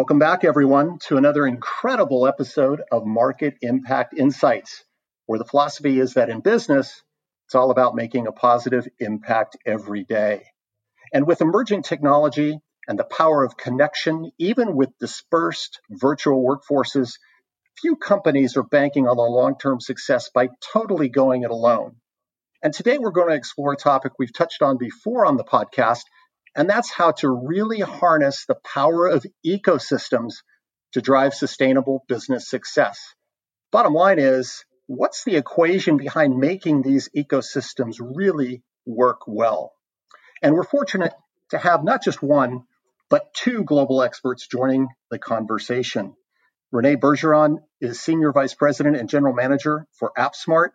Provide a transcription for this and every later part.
Welcome back, everyone, to another incredible episode of Market Impact Insights, where the philosophy is that in business, it's all about making a positive impact every day. And with emerging technology and the power of connection, even with dispersed virtual workforces, few companies are banking on their long term success by totally going it alone. And today we're going to explore a topic we've touched on before on the podcast, and that's how to really harness the power of ecosystems to drive sustainable business success. Bottom line is, what's the equation behind making these ecosystems really work well? And we're fortunate to have not just one, but two global experts joining the conversation. Renee Bergeron is Senior Vice President and General Manager for AppSmart,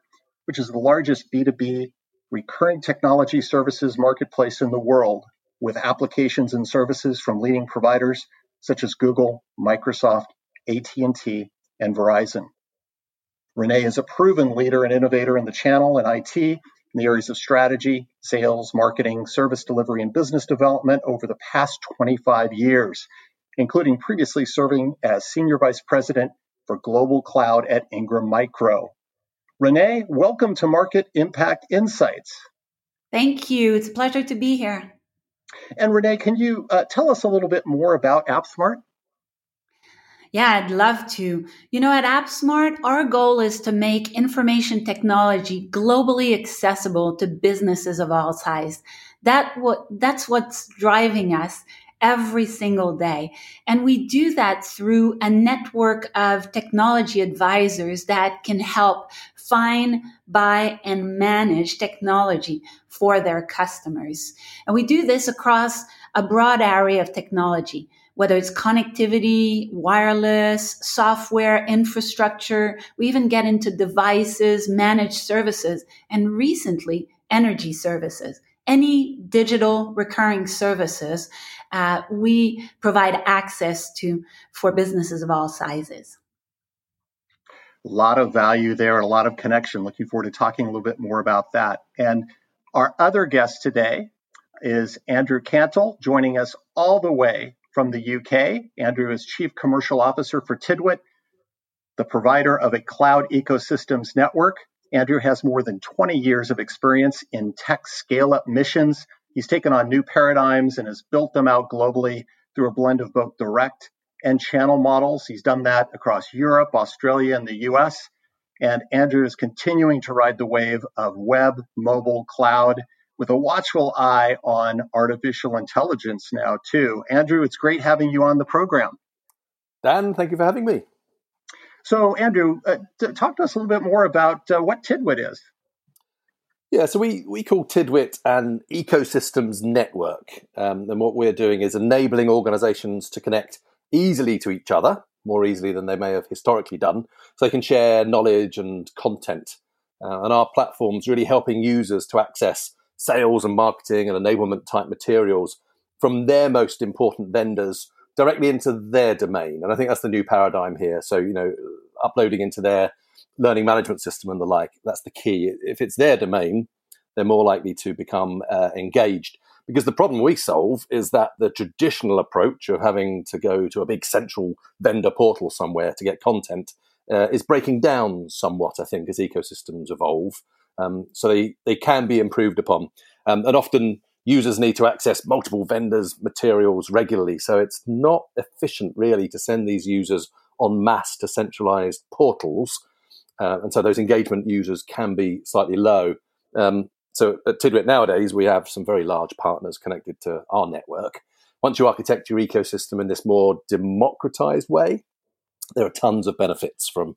which is the largest B2B recurring technology services marketplace in the world, with applications and services from leading providers such as Google, Microsoft, AT&T, and Verizon. Renee is a proven leader and innovator in the channel and IT in the areas of strategy, sales, marketing, service delivery, and business development over the past 25 years, including previously serving as Senior Vice President for Global Cloud at Ingram Micro. Renee, welcome to Market Impact Insights. Thank you. It's a pleasure to be here. And Renee, can you uh, tell us a little bit more about AppSmart? Yeah, I'd love to. You know, at AppSmart, our goal is to make information technology globally accessible to businesses of all size. That that's what's driving us every single day. And we do that through a network of technology advisors that can help find, buy, and manage technology for their customers. And we do this across a broad area of technology whether it's connectivity, wireless, software, infrastructure. We even get into devices, managed services, and recently energy services. Any digital recurring services uh, we provide access to for businesses of all sizes. A lot of value there, a lot of connection. Looking forward to talking a little bit more about that. And our other guest today is Andrew Cantle, joining us all the way from the UK. Andrew is Chief Commercial Officer for Tidwit, the provider of a cloud ecosystems network. Andrew has more than 20 years of experience in tech scale up missions. He's taken on new paradigms and has built them out globally through a blend of both direct and channel models. He's done that across Europe, Australia, and the US. And Andrew is continuing to ride the wave of web, mobile, cloud, with a watchful eye on artificial intelligence now, too. Andrew, it's great having you on the program. Dan, thank you for having me. So, Andrew, uh, talk to us a little bit more about uh, what Tidwit is. Yeah, so we, we call Tidwit an ecosystems network. Um, and what we're doing is enabling organizations to connect easily to each other, more easily than they may have historically done, so they can share knowledge and content. Uh, and our platform's really helping users to access sales and marketing and enablement type materials from their most important vendors directly into their domain. And I think that's the new paradigm here. So, you know, uploading into their learning management system and the like, that's the key. If it's their domain, they're more likely to become uh, engaged. Because the problem we solve is that the traditional approach of having to go to a big central vendor portal somewhere to get content uh, is breaking down somewhat, I think, as ecosystems evolve. Um, so they, they can be improved upon. Um, and often users need to access multiple vendors' materials regularly. So it's not efficient really to send these users en masse to centralized portals. Uh, and so those engagement users can be slightly low. Um, so at Tidwit nowadays, we have some very large partners connected to our network. Once you architect your ecosystem in this more democratized way, there are tons of benefits from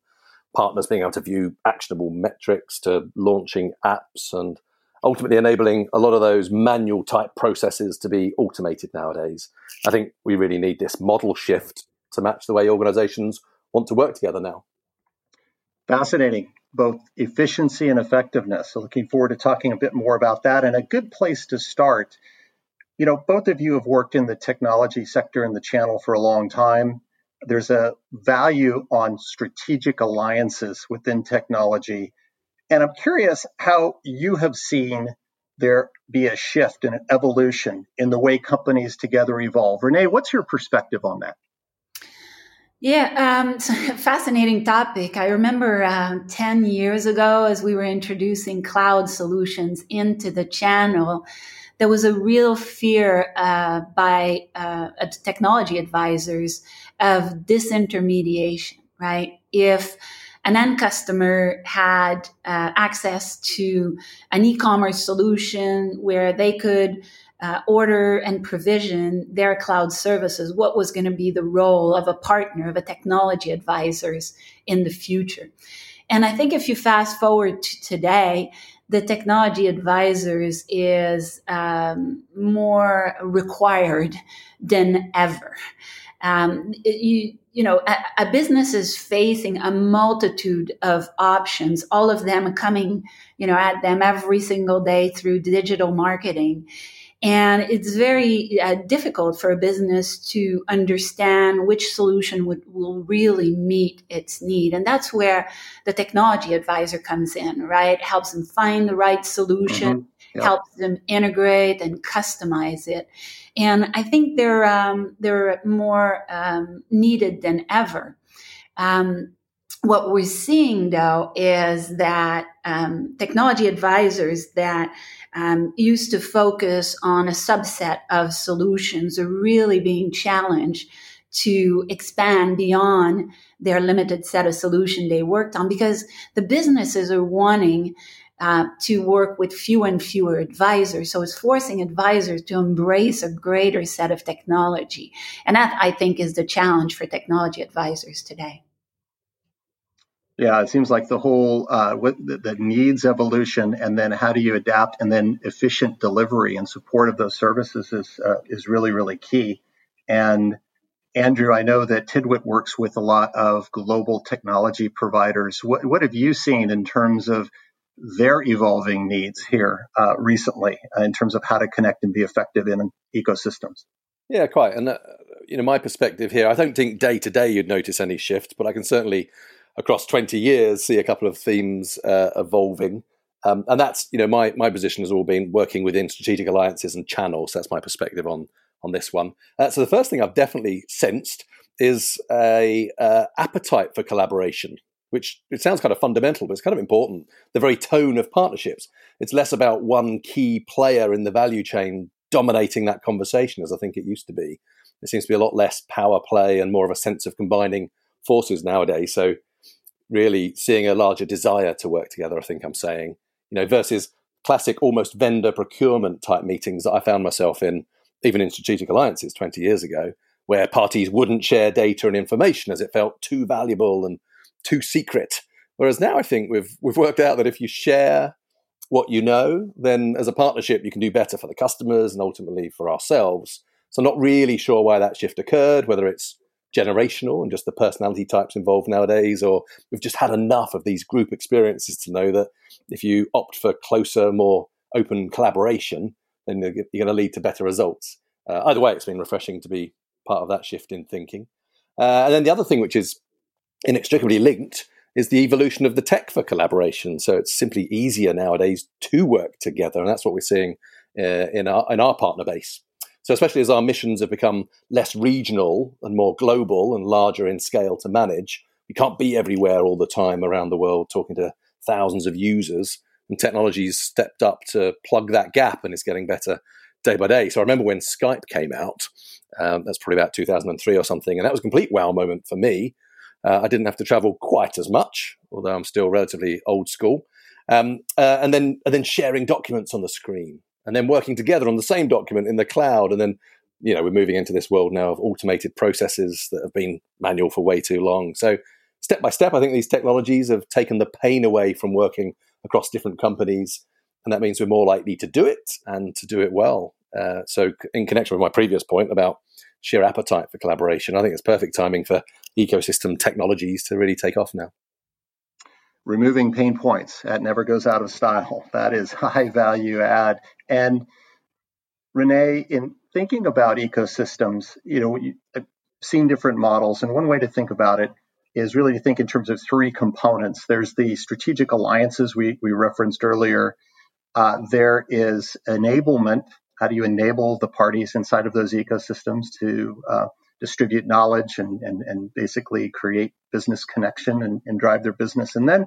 partners being able to view actionable metrics to launching apps and ultimately enabling a lot of those manual type processes to be automated nowadays. I think we really need this model shift to match the way organizations want to work together now. Fascinating, both efficiency and effectiveness. So, looking forward to talking a bit more about that. And a good place to start you know, both of you have worked in the technology sector and the channel for a long time. There's a value on strategic alliances within technology. And I'm curious how you have seen there be a shift and an evolution in the way companies together evolve. Renee, what's your perspective on that? Yeah, um, fascinating topic. I remember uh, 10 years ago as we were introducing cloud solutions into the channel, there was a real fear uh, by uh, technology advisors of disintermediation, right? If an end customer had uh, access to an e-commerce solution where they could uh, order and provision their cloud services, what was going to be the role of a partner, of a technology advisors in the future? And I think if you fast forward to today, the technology advisors is um, more required than ever. Um, you, you know, a, a, business is facing a multitude of options, all of them coming, you know, at them every single day through digital marketing. And it's very uh, difficult for a business to understand which solution would, will really meet its need. And that's where the technology advisor comes in, right? Helps them find the right solution, mm-hmm. helps them integrate and customize it. And I think they're, um, they're more um, needed than ever. Um, what we're seeing though is that um, technology advisors that um, used to focus on a subset of solutions are really being challenged to expand beyond their limited set of solution they worked on because the businesses are wanting uh, to work with fewer and fewer advisors. So it's forcing advisors to embrace a greater set of technology. And that, I think, is the challenge for technology advisors today. Yeah, it seems like the whole uh, the, needs evolution, and then how do you adapt, and then efficient delivery and support of those services is uh, is really really key. And Andrew, I know that Tidwit works with a lot of global technology providers. What what have you seen in terms of their evolving needs here uh, recently, uh, in terms of how to connect and be effective in ecosystems? Yeah, quite. And uh, you know, my perspective here, I don't think day to day you'd notice any shift, but I can certainly across 20 years see a couple of themes uh, evolving. Um, and that's, you know, my, my position has all been working within strategic alliances and channels. That's my perspective on, on this one. Uh, so the first thing I've definitely sensed is a uh, appetite for collaboration, which it sounds kind of fundamental, but it's kind of important. The very tone of partnerships. It's less about one key player in the value chain dominating that conversation as I think it used to be. There seems to be a lot less power play and more of a sense of combining forces nowadays. So really seeing a larger desire to work together, I think I'm saying, you know, versus classic almost vendor procurement type meetings that I found myself in, even in strategic alliances 20 years ago, where parties wouldn't share data and information as it felt too valuable and too secret. Whereas now I think we've we've worked out that if you share what you know, then as a partnership you can do better for the customers and ultimately for ourselves. So I'm not really sure why that shift occurred, whether it's generational and just the personality types involved nowadays, or we've just had enough of these group experiences to know that if you opt for closer, more open collaboration, then you're going to lead to better results. Uh, either way, it's been refreshing to be part of that shift in thinking. Uh, and then the other thing, which is inextricably linked, is the evolution of the tech for collaboration. So it's simply easier nowadays to work together, and that's what we're seeing uh, in our in our partner base. So, especially as our missions have become less regional and more global and larger in scale to manage, we can't be everywhere all the time around the world talking to thousands of users. And technology's stepped up to plug that gap and it's getting better day by day. So, I remember when Skype came out, um, that's probably about 2003 or something, and that was a complete wow moment for me. Uh, I didn't have to travel quite as much, although I'm still relatively old school. Um, uh, and then and then sharing documents on the screen and then working together on the same document in the cloud. And then, you know, we're moving into this world now of automated processes that have been manual for way too long. So, step by step, I think these technologies have taken the pain away from working across different companies and that means we're more likely to do it and to do it well. Uh, so, in connection with my previous point about sheer appetite for collaboration, I think it's perfect timing for ecosystem technologies to really take off now. Removing pain points that never goes out of style. That is high value add. And Renee, in thinking about ecosystems, you know, I've seen different models, and one way to think about it is really to think in terms of three components. There's the strategic alliances we, we referenced earlier. Uh, there is enablement. How do you enable the parties inside of those ecosystems to uh, distribute knowledge and, and, and basically create business connection and, and drive their business? And then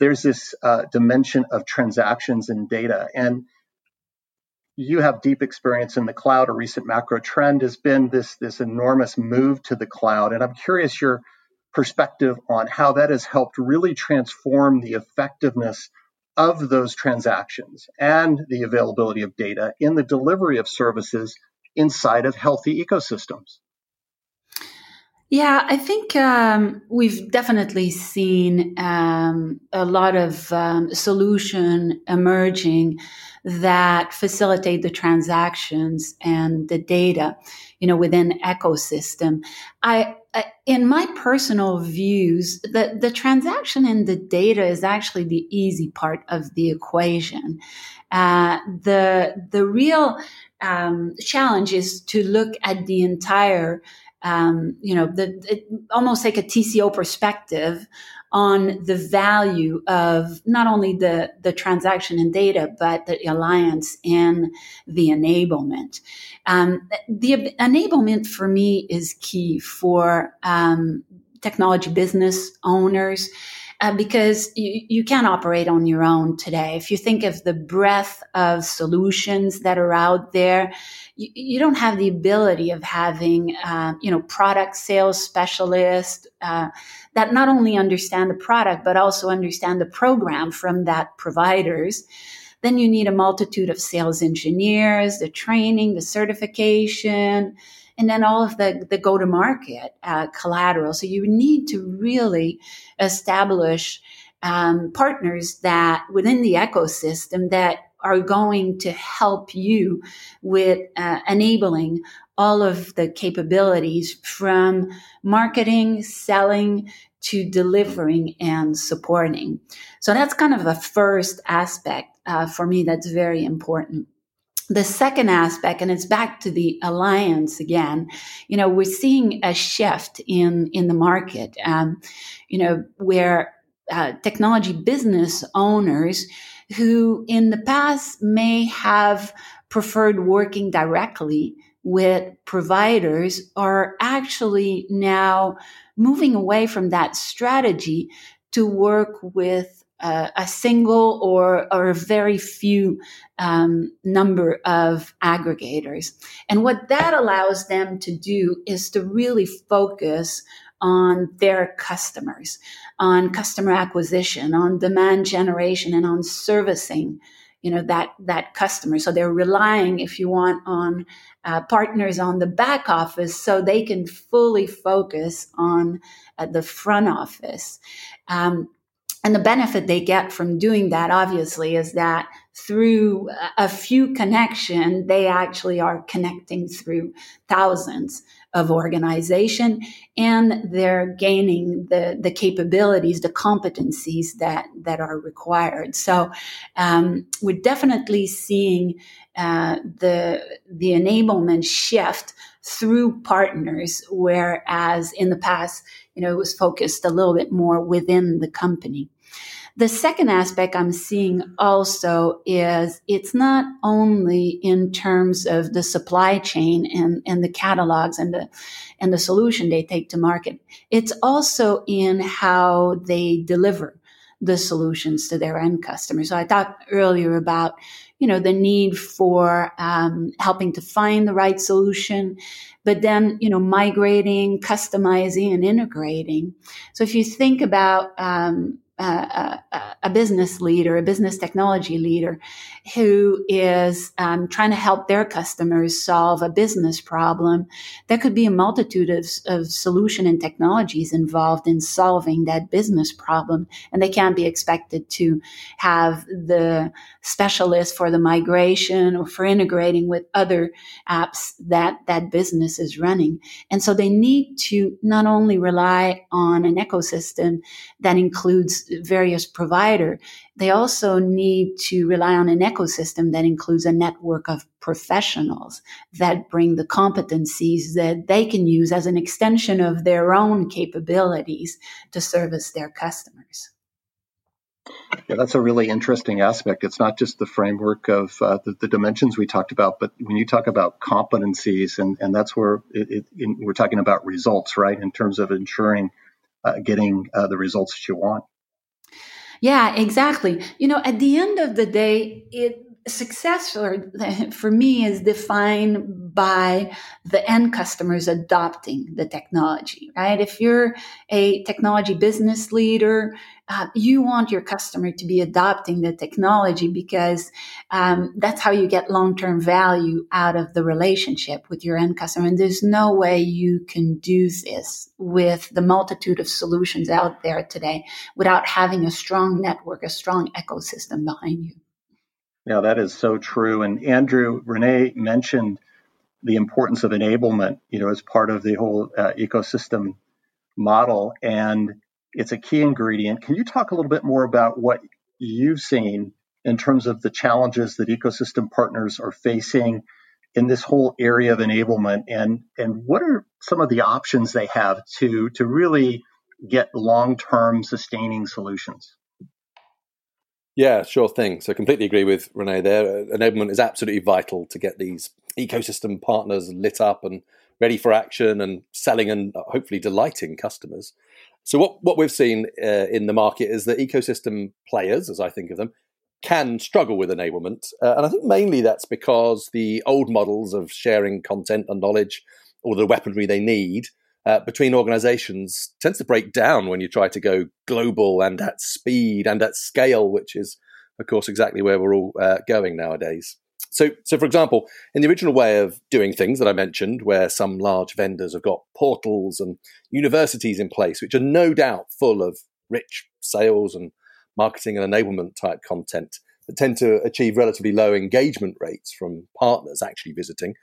there's this uh, dimension of transactions and data. And you have deep experience in the cloud. A recent macro trend has been this, this enormous move to the cloud. And I'm curious your perspective on how that has helped really transform the effectiveness of those transactions and the availability of data in the delivery of services inside of healthy ecosystems. Yeah, I think um, we've definitely seen um, a lot of um, solution emerging that facilitate the transactions and the data, you know, within ecosystem. I, I in my personal views, the the transaction and the data is actually the easy part of the equation. Uh, the the real um, challenge is to look at the entire um, you know, the, it, almost like a TCO perspective on the value of not only the, the transaction and data, but the alliance and the enablement. Um, the enablement for me is key for um, technology business owners uh, because you, you can't operate on your own today. If you think of the breadth of solutions that are out there, you, you don't have the ability of having, uh, you know, product sales specialists uh, that not only understand the product but also understand the program from that providers. Then you need a multitude of sales engineers, the training, the certification, and then all of the, the go to market uh, collateral. So you need to really establish um, partners that within the ecosystem that are going to help you with uh, enabling all of the capabilities from marketing, selling to delivering and supporting. So that's kind of a first aspect uh, for me that's very important the second aspect, and it's back to the alliance again, you know, we're seeing a shift in, in the market, um, you know, where uh, technology business owners who in the past may have preferred working directly with providers are actually now moving away from that strategy to work with uh, a single or, or a very few um, number of aggregators. And what that allows them to do is to really focus on their customers, on customer acquisition, on demand generation, and on servicing you know that that customer so they're relying if you want on uh, partners on the back office so they can fully focus on uh, the front office um, and the benefit they get from doing that, obviously, is that through a few connection, they actually are connecting through thousands of organization and they're gaining the, the capabilities, the competencies that, that are required. So, um, we're definitely seeing, uh, the, the enablement shift through partners, whereas in the past, you know, it was focused a little bit more within the company. The second aspect I'm seeing also is it's not only in terms of the supply chain and, and the catalogs and the and the solution they take to market. It's also in how they deliver the solutions to their end customers. So I talked earlier about, you know, the need for um, helping to find the right solution, but then, you know, migrating, customizing, and integrating. So if you think about um, a, a, business leader, a business technology leader who is um, trying to help their customers solve a business problem, there could be a multitude of, of solution and technologies involved in solving that business problem. And they can't be expected to have the specialist for the migration or for integrating with other apps that that business is running. And so they need to not only rely on an ecosystem that includes various provider, they also need to rely on an ecosystem that includes a network of professionals that bring the competencies that they can use as an extension of their own capabilities to service their customers. Yeah, that's a really interesting aspect. It's not just the framework of uh, the, the, dimensions we talked about, but when you talk about competencies, and, and that's where it, it, in, we're talking about results, right? In terms of ensuring uh, getting uh, the results that you want. Yeah, exactly. You know, at the end of the day, it success for, for me is defined by the end customers adopting the technology, right? If you're a technology business leader, uh, you want your customer to be adopting the technology because um, that's how you get long-term value out of the relationship with your end customer. And there's no way you can do this with the multitude of solutions out there today without having a strong network, a strong ecosystem behind you. Yeah, that is so true. And Andrew, Renee mentioned the importance of enablement, you know, as part of the whole uh, ecosystem model, and it's a key ingredient. Can you talk a little bit more about what you've seen in terms of the challenges that ecosystem partners are facing in this whole area of enablement, and and what are some of the options they have to to really get long-term sustaining solutions? Yeah, sure thing. So, completely agree with Renee there. Enablement is absolutely vital to get these ecosystem partners lit up and ready for action and selling and hopefully delighting customers. So, what, what we've seen uh, in the market is that ecosystem players, as I think of them, can struggle with enablement. Uh, and I think mainly that's because the old models of sharing content and knowledge or the weaponry they need uh, between organizations tends to break down when you try to go global and at speed and at scale, which is, of course, exactly where we're all uh, going nowadays. So, so for example, in the original way of doing things that I mentioned, where some large vendors have got portals and universities in place, which are no doubt full of rich sales and marketing and enablement type content that tend to achieve relatively low engagement rates from partners actually visiting,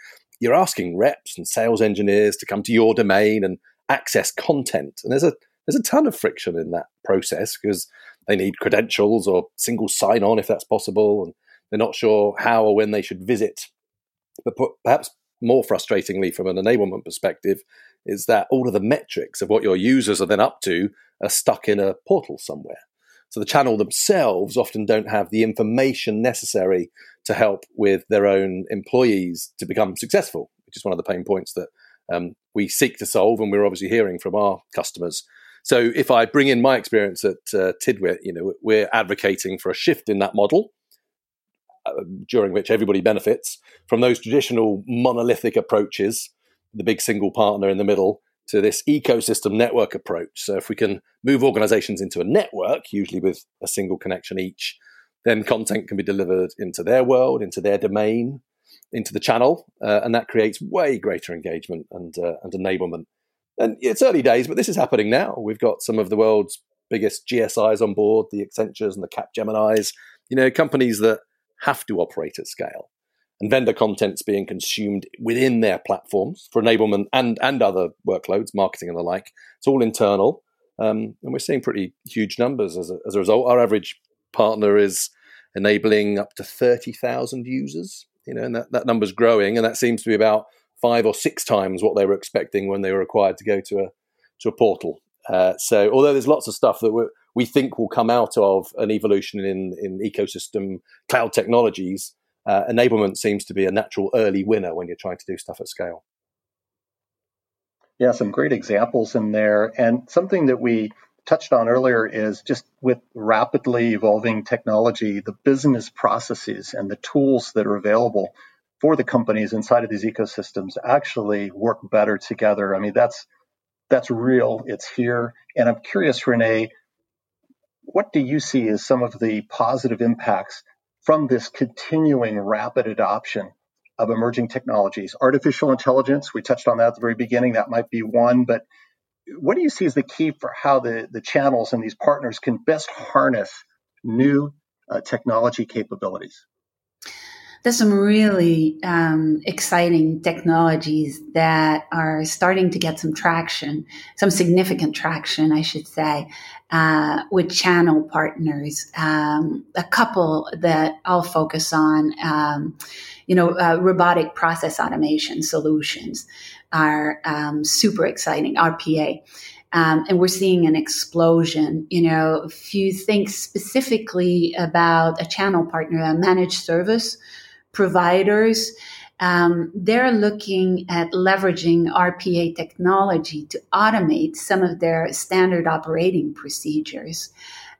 you're asking reps and sales engineers to come to your domain and access content. And there's a there's a ton of friction in that process because they need credentials or single sign on if that's possible, and they're not sure how or when they should visit. But perhaps more frustratingly, from an enablement perspective, is that all of the metrics of what your users are then up to are stuck in a portal somewhere. So the channel themselves often don't have the information necessary to help with their own employees to become successful, which is one of the pain points that um, we seek to solve, and we're obviously hearing from our customers. So if I bring in my experience at uh, Tidwit, you know, we're advocating for a shift in that model. Uh, during which everybody benefits from those traditional monolithic approaches, the big single partner in the middle, to this ecosystem network approach. So if we can move organizations into a network, usually with a single connection each, then content can be delivered into their world, into their domain, into the channel, uh, and that creates way greater engagement and uh, and enablement. And it's early days, but this is happening now. We've got some of the world's biggest GSIs on board, the Accentures and the Capgeminis, you know, companies that have to operate at scale and vendor content's being consumed within their platforms for enablement and and other workloads, marketing and the like. It's all internal, um, and we're seeing pretty huge numbers as a, as a result. Our average partner is enabling up to thirty thousand users, you know, and that that number's growing, and that seems to be about five or six times what they were expecting when they were required to go to a to a portal. Uh, so, although there's lots of stuff that we we think will come out of an evolution in in ecosystem cloud technologies uh, enablement seems to be a natural early winner when you're trying to do stuff at scale. Yeah, some great examples in there. And something that we touched on earlier is just with rapidly evolving technology, the business processes and the tools that are available for the companies inside of these ecosystems actually work better together. I mean, that's that's real. It's here. And I'm curious, Renee, what do you see as some of the positive impacts from this continuing rapid adoption of emerging technologies? Artificial intelligence, we touched on that at the very beginning, that might be one, but what do you see as the key for how the, the channels and these partners can best harness new uh, technology capabilities? There's some really um, exciting technologies that are starting to get some traction, some significant traction, I should say, uh, with channel partners. Um, a couple that I'll focus on, um, you know, uh, robotic process automation solutions are um, super exciting. RPA. Um, and we're seeing an explosion. You know, if you think specifically about a channel partner, a managed service providers, um, they're looking at leveraging RPA technology to automate some of their standard operating procedures,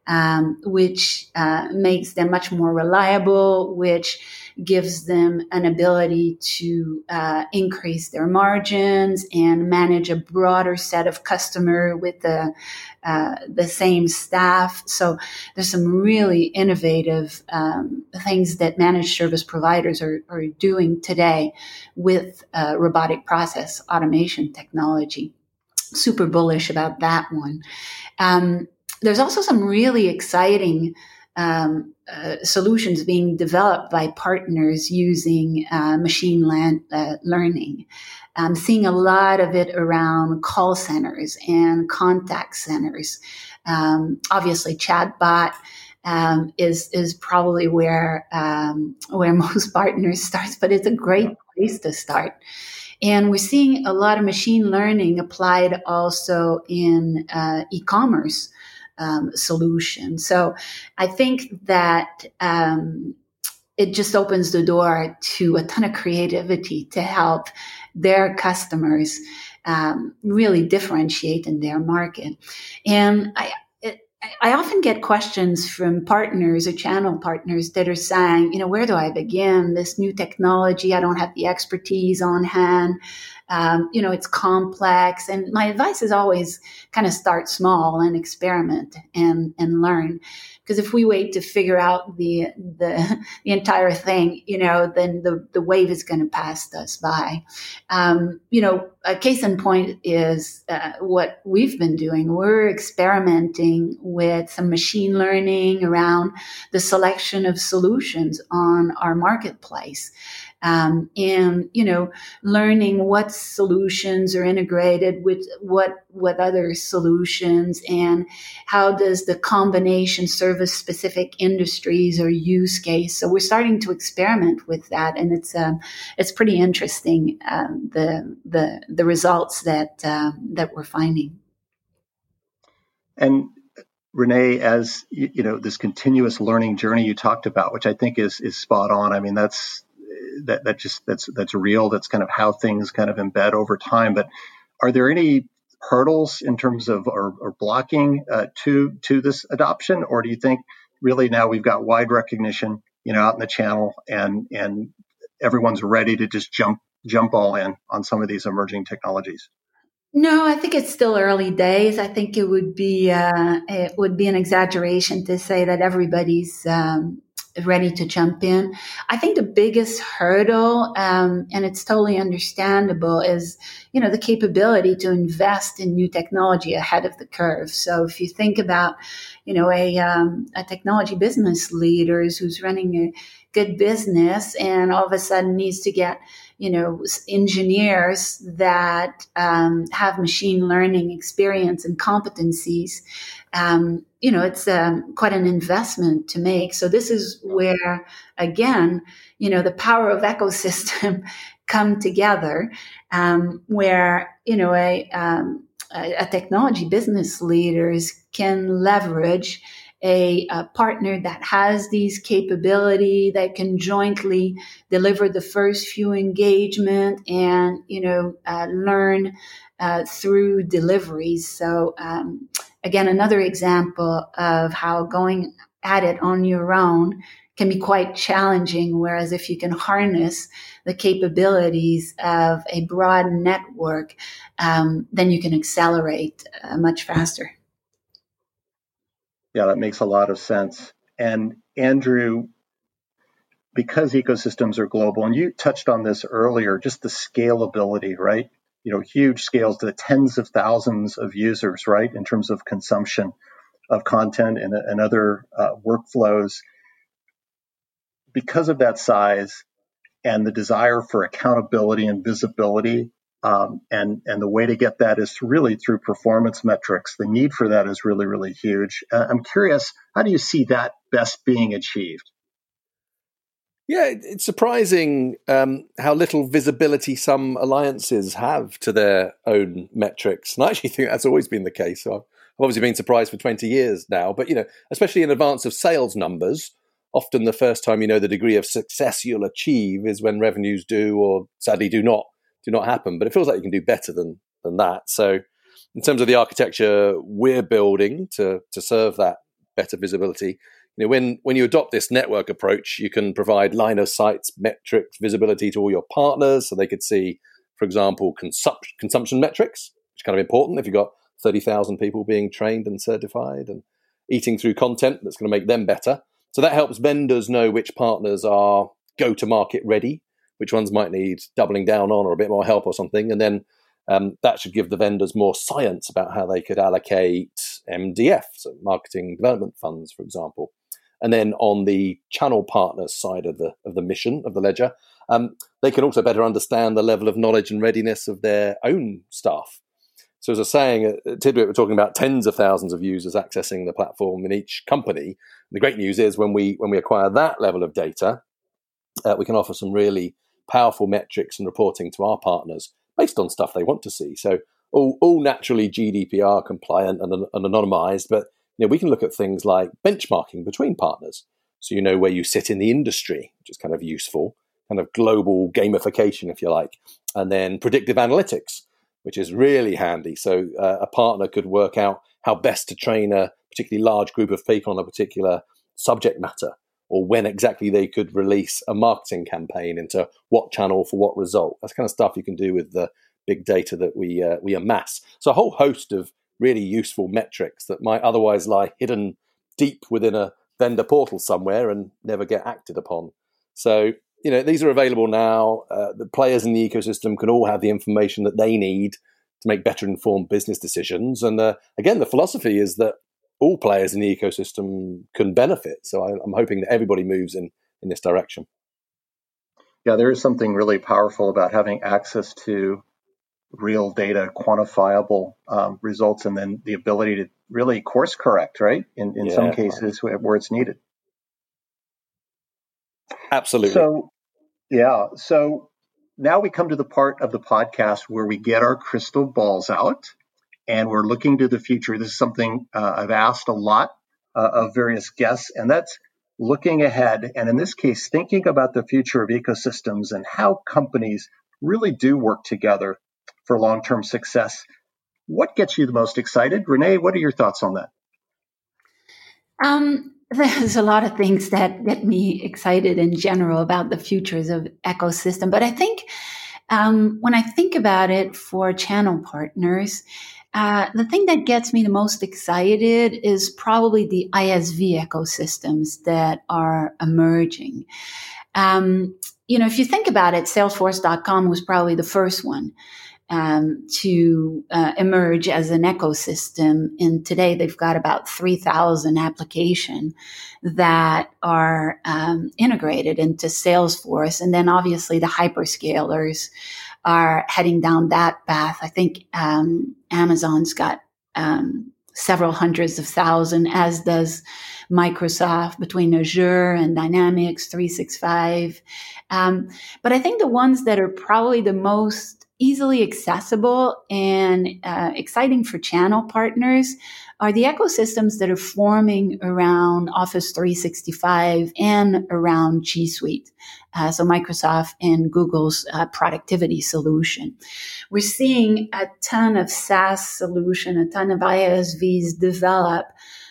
um, which uh, makes them much more reliable, which gives them an ability to uh, increase their margins and manage a broader set of customer with the uh, the same staff. So there's some really innovative um, things that managed service providers are, are doing today with uh, robotic process automation technology. Super bullish about that one. Um, there's also some really exciting um, uh, solutions being developed by partners using uh, machine lan- uh, learning. I'm seeing a lot of it around call centers and contact centers. Um, obviously, chatbot um, is is probably where um, where most partners start, but it's a great place to start. And we're seeing a lot of machine learning applied also in uh, e-commerce um, solution. So I think that um, it just opens the door to a ton of creativity to help their customers um, really differentiate in their market. And I, I often get questions from partners or channel partners that are saying, you know, where do I begin? This new technology, I don't have the expertise on hand. Um, you know, it's complex. And my advice is always kind of start small and experiment and, and learn. Because if we wait to figure out the, the, the entire thing, you know, then the, the wave is going to pass us by. Um, you know, a case in point is uh, what we've been doing. We're experimenting with some machine learning around the selection of solutions on our marketplace um, and you know learning what solutions are integrated with what what other solutions and how does the combination service specific industries or use case so we're starting to experiment with that and it's um, it's pretty interesting um, the the the results that um, that we're finding and Renee, as you know, this continuous learning journey you talked about, which I think is is spot on. I mean, that's that that just that's that's real. That's kind of how things kind of embed over time. But are there any hurdles in terms of or, or blocking uh, to to this adoption, or do you think really now we've got wide recognition, you know, out in the channel, and and everyone's ready to just jump jump all in on some of these emerging technologies? No, I think it's still early days. I think it would be uh, it would be an exaggeration to say that everybody's um, ready to jump in. I think the biggest hurdle, um, and it's totally understandable, is you know the capability to invest in new technology ahead of the curve. So if you think about, you know, a um, a technology business leaders who's running a good business and all of a sudden needs to get you know engineers that um, have machine learning experience and competencies um, you know it's um, quite an investment to make. So this is where again you know the power of ecosystem come together um, where you know a, um, a, a technology business leaders can leverage a, a, partner that has these capability that can jointly deliver the first few engagement and you know uh, learn uh, through deliveries. So um, again another example of how going at it on your own can be quite challenging whereas if you can harness the capabilities of a broad network um, then you can accelerate uh, much faster Yeah, that makes a lot of sense. And Andrew, because ecosystems are global, and you touched on this earlier, just the scalability, right? You know, huge scales to the tens of thousands of users, right, in terms of consumption of content and, and other uh, workflows. Because of that size and the desire for accountability and visibility, um, and and the way to get that is really through performance metrics. The need for that is really really huge. Uh, I'm curious, how do you see that best being achieved? Yeah, it's surprising um, how little visibility some alliances have to their own metrics, and I actually think that's always been the case. So I've obviously been surprised for 20 years now, but you know, especially in advance of sales numbers, often the first time you know the degree of success you'll achieve is when revenues do or sadly do not do not happen. But it feels like you can do better than than that. So, in terms of the architecture we're building to to serve that better visibility, you know, when when you adopt this network approach, you can provide line of sight metrics visibility to all your partners, so they could see, for example, consumption consumption metrics, which is kind of important if you've got thirty thousand people being trained and certified and eating through content that's going to make them better. So that helps vendors know which partners are go to market ready which ones might need doubling down on or a bit more help or something. And then um, that should give the vendors more science about how they could allocate MDF, so marketing development funds, for example. And then on the channel partners side of the of the mission of the ledger, um, they can also better understand the level of knowledge and readiness of their own staff. So, as I was saying, at Tidwit, we're talking about tens of thousands of users accessing the platform in each company. The great news is when we when we acquire that level of data, uh, we can offer some really powerful metrics and reporting to our partners based on stuff they want to see. So all, all naturally GDPR compliant and, and anonymized, but you know, we can look at things like benchmarking between partners. So you know where you sit in the industry, which is kind of useful, kind of global gamification, if you like, and then predictive analytics, which is really handy. So uh, a partner could work out how best to train a particularly large group of people on a particular subject matter or when exactly they could release a marketing campaign into what channel for what result. That's kind of stuff you can do with the big data that we uh, we amass. So a whole host of really useful metrics that might otherwise lie hidden deep within a vendor portal somewhere and never get acted upon. So you know these are available now. Uh, the players in the ecosystem can all have the information that they need to make better informed business decisions. And uh, again, the philosophy is that all players in the ecosystem can benefit. So I, am hoping that everybody moves in in this direction. Yeah, there is something really powerful about having access to real data, quantifiable um, results, and then the ability to really course correct, right? In in yeah. some cases where, where it's needed. Absolutely. So, yeah. So now we come to the part of the podcast where we get our crystal balls out and we're looking to the future. This is something uh, I've asked a lot uh, of various guests, and that's looking ahead. And in this case, thinking about the future of ecosystems and how companies really do work together for long term success. What gets you the most excited? Renee, what are your thoughts on that? Um, there's a lot of things that get me excited in general about the futures of ecosystem, but I think um, when I think about it for channel partners, uh, the thing that gets me the most excited is probably the ISV ecosystems that are emerging. Um, you know, if you think about it, Salesforce.com was probably the first one um, to uh, emerge as an ecosystem. And today they've got about 3,000 applications that are um, integrated into Salesforce. And then obviously the hyperscalers are heading down that path. I think um, Amazon's got um, several hundreds of thousand, as does Microsoft between Azure and Dynamics 365. Um, but I think the ones that are probably the most easily accessible and uh, exciting for channel partners are the ecosystems that are forming around Office 365 and around G Suite. Uh, so Microsoft and Google's uh, productivity solution. We're seeing a ton of SaaS solution, a ton of ISVs develop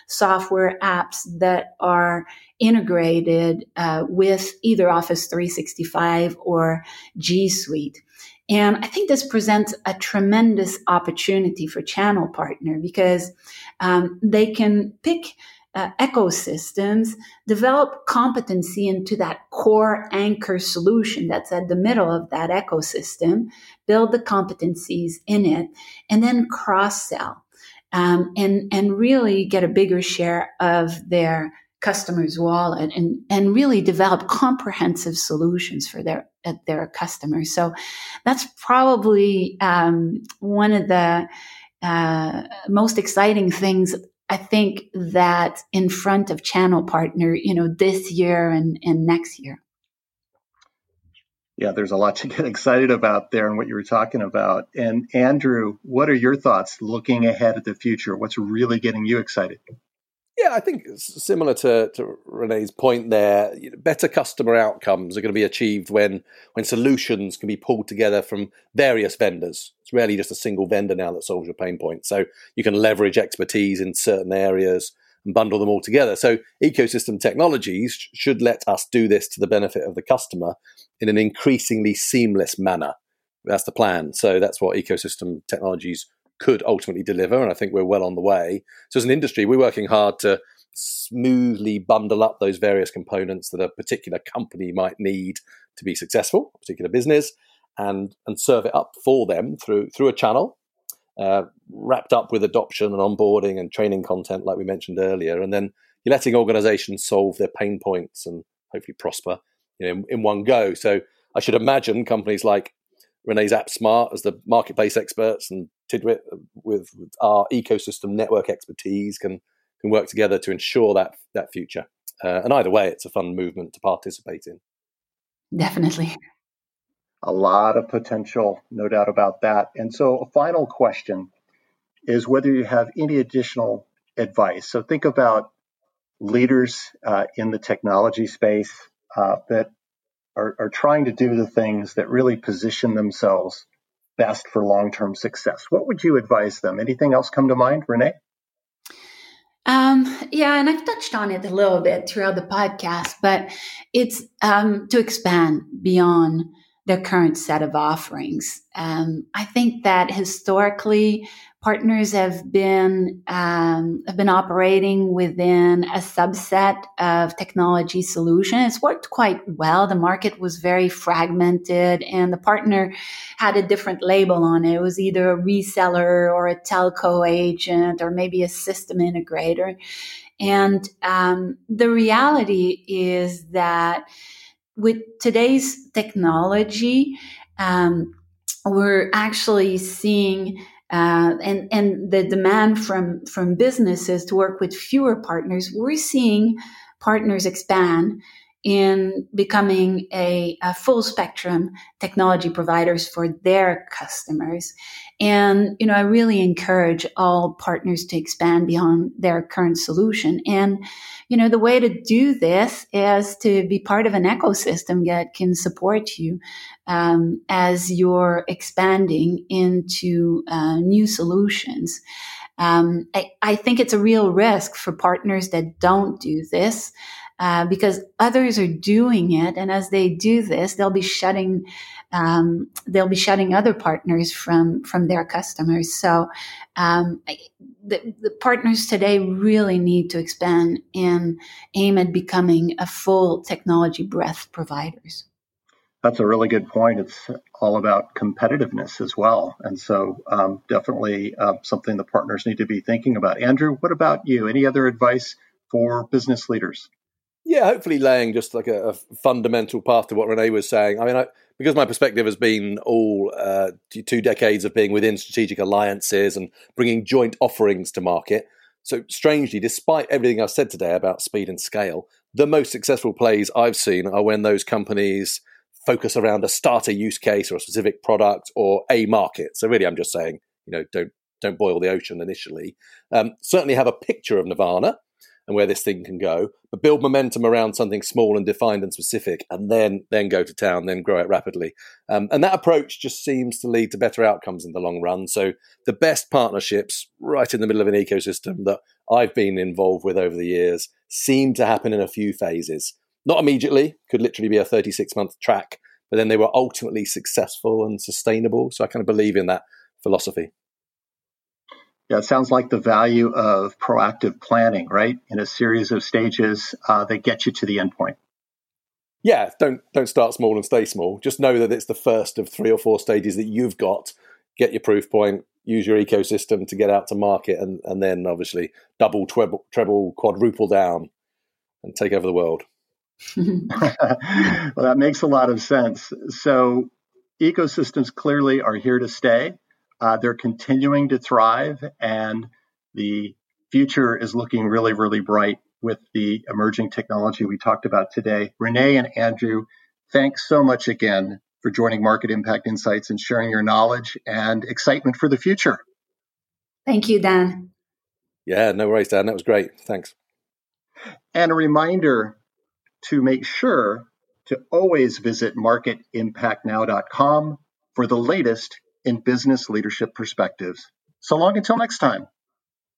software apps that are integrated uh, with either Office 365 or G Suite. And I think this presents a tremendous opportunity for channel partner because um, they can pick uh, ecosystems, develop competency into that core anchor solution that's at the middle of that ecosystem, build the competencies in it, and then cross sell um, and and really get a bigger share of their customers' wallet and and really develop comprehensive solutions for their uh, their customers. So that's probably um, one of the uh, most exciting things I think that in front of channel partner, you know, this year and, and next year. Yeah, there's a lot to get excited about there and what you were talking about. And Andrew, what are your thoughts looking ahead at the future? What's really getting you excited? Yeah, I think similar to, to Renee's point there, better customer outcomes are going to be achieved when when solutions can be pulled together from various vendors. It's rarely just a single vendor now that solves your pain point. So you can leverage expertise in certain areas and bundle them all together. So ecosystem technologies should let us do this to the benefit of the customer in an increasingly seamless manner. That's the plan. So that's what ecosystem technologies could ultimately deliver. And I think we're well on the way. So as an industry, we're working hard to smoothly bundle up those various components that a particular company might need to be successful, a particular business, and and serve it up for them through through a channel, uh, wrapped up with adoption and onboarding and training content, like we mentioned earlier, and then you're letting organizations solve their pain points and hopefully prosper you know, in, in one go. So I should imagine companies like Renee's AppSmart as the marketplace experts and Tidwit with, with, our ecosystem network expertise can can work together to ensure that that future. Uh, and either way, it's a fun movement to participate in. Definitely. A lot of potential, no doubt about that. And so, a final question is whether you have any additional advice. So, think about leaders uh, in the technology space uh, that are, are trying to do the things that really position themselves best for long term success. What would you advise them? Anything else come to mind, Renee? Um, yeah, and I've touched on it a little bit throughout the podcast, but it's um, to expand beyond their current set of offerings. Um, I think that historically, partners have been um, have been operating within a subset of technology solution. It's worked quite well. The market was very fragmented, and the partner had a different label on it. It was either a reseller or a telco agent or maybe a system integrator. And um, the reality is that with today's technology, um, we're actually seeing uh, and and the demand from from businesses to work with fewer partners, we're seeing partners expand in becoming a, a, full spectrum technology providers for their customers. And, you know, I really encourage all partners to expand beyond their current solution. And, you know, the way to do this is to be part of an ecosystem that can support you um, as you're expanding into uh, new solutions. Um, I, I think it's a real risk for partners that don't do this uh, because others are doing it, and as they do this, they'll be shutting um, they'll be shutting other partners from from their customers. So um, the, the, partners today really need to expand and aim at becoming a full technology breadth providers. That's a really good point. It's all about competitiveness as well, and so um, definitely uh, something the partners need to be thinking about. Andrew, what about you? Any other advice for business leaders? Yeah, hopefully laying just like a, a, fundamental path to what Renee was saying. I mean, I, because my perspective has been all uh, two decades of being within strategic alliances and bringing joint offerings to market. So, strangely, despite everything I've said today about speed and scale, the most successful plays I've seen are when those companies focus around a starter use case or a specific product or a market. So, really, I'm just saying, you know, don't don't boil the ocean initially. Um, certainly have a picture of Nirvana and where this thing can go, but build momentum around something small and defined and specific, and then then go to town, then grow it rapidly. Um, and that approach just seems to lead to better outcomes in the long run. So the best partnerships, right in the middle of an ecosystem that I've been involved with over the years, seem to happen in a few phases. Not immediately, could literally be a 36 month track, but then they were ultimately successful and sustainable. So I kind of believe in that philosophy. Yeah, it sounds like the value of proactive planning, right? In a series of stages uh, that get you to the endpoint. Yeah, don't don't start small and stay small. Just know that it's the first of three or four stages that you've got. Get your proof point, use your ecosystem to get out to market, and and then obviously double, treble, treble, quadruple down, and take over the world. well, that makes a lot of sense. So, ecosystems clearly are here to stay. Uh, they're continuing to thrive, and the future is looking really, really bright with the emerging technology we talked about today. Renee and Andrew, thanks so much again for joining Market Impact Insights and sharing your knowledge and excitement for the future. Thank you, Dan. Yeah, no worries, Dan. That was great. Thanks. And a reminder to make sure to always visit marketimpactnow.com for the latest in business leadership perspectives. So long until next time.